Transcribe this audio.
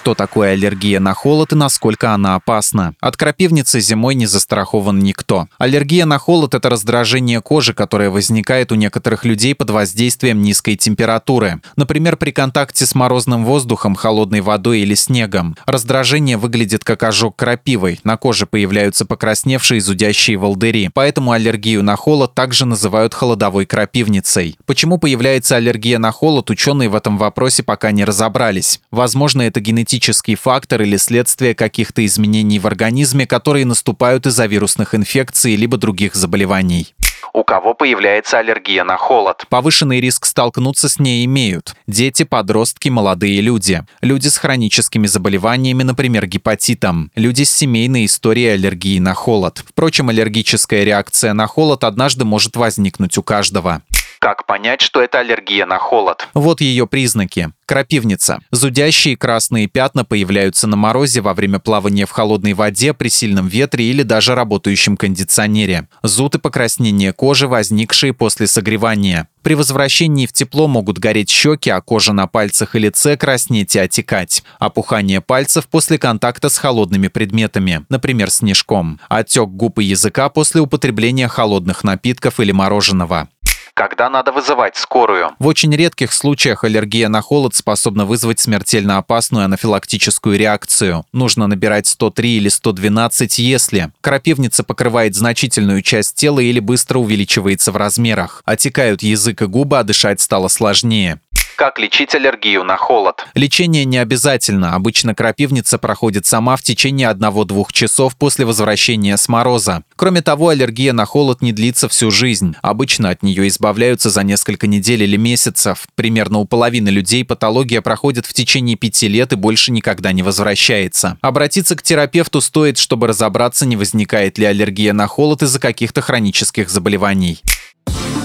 Что такое аллергия на холод и насколько она опасна. От крапивницы зимой не застрахован никто. Аллергия на холод – это раздражение кожи, которое возникает у некоторых людей под воздействием низкой температуры. Например, при контакте с морозным воздухом, холодной водой или снегом. Раздражение выглядит как ожог крапивой. На коже появляются покрасневшие зудящие волдыри. Поэтому аллергию на холод также называют холодовой крапивницей. Почему появляется аллергия на холод, ученые в этом вопросе пока не разобрались. Возможно, это генетически генетический фактор или следствие каких-то изменений в организме, которые наступают из-за вирусных инфекций либо других заболеваний у кого появляется аллергия на холод. Повышенный риск столкнуться с ней имеют дети, подростки, молодые люди, люди с хроническими заболеваниями, например, гепатитом, люди с семейной историей аллергии на холод. Впрочем, аллергическая реакция на холод однажды может возникнуть у каждого. Как понять, что это аллергия на холод? Вот ее признаки. Крапивница. Зудящие красные пятна появляются на морозе во время плавания в холодной воде при сильном ветре или даже работающем кондиционере. Зуд и покраснение кожи, возникшие после согревания. При возвращении в тепло могут гореть щеки, а кожа на пальцах и лице краснеть и отекать. Опухание пальцев после контакта с холодными предметами, например, снежком. Отек губ и языка после употребления холодных напитков или мороженого. Когда надо вызывать скорую? В очень редких случаях аллергия на холод способна вызвать смертельно опасную анафилактическую реакцию. Нужно набирать 103 или 112, если крапивница покрывает значительную часть тела или быстро увеличивается в размерах. Отекают язык и губы, а дышать стало сложнее. Как лечить аллергию на холод? Лечение не обязательно. Обычно крапивница проходит сама в течение 1-2 часов после возвращения с мороза. Кроме того, аллергия на холод не длится всю жизнь. Обычно от нее избавляются за несколько недель или месяцев. Примерно у половины людей патология проходит в течение 5 лет и больше никогда не возвращается. Обратиться к терапевту стоит, чтобы разобраться, не возникает ли аллергия на холод из-за каких-то хронических заболеваний.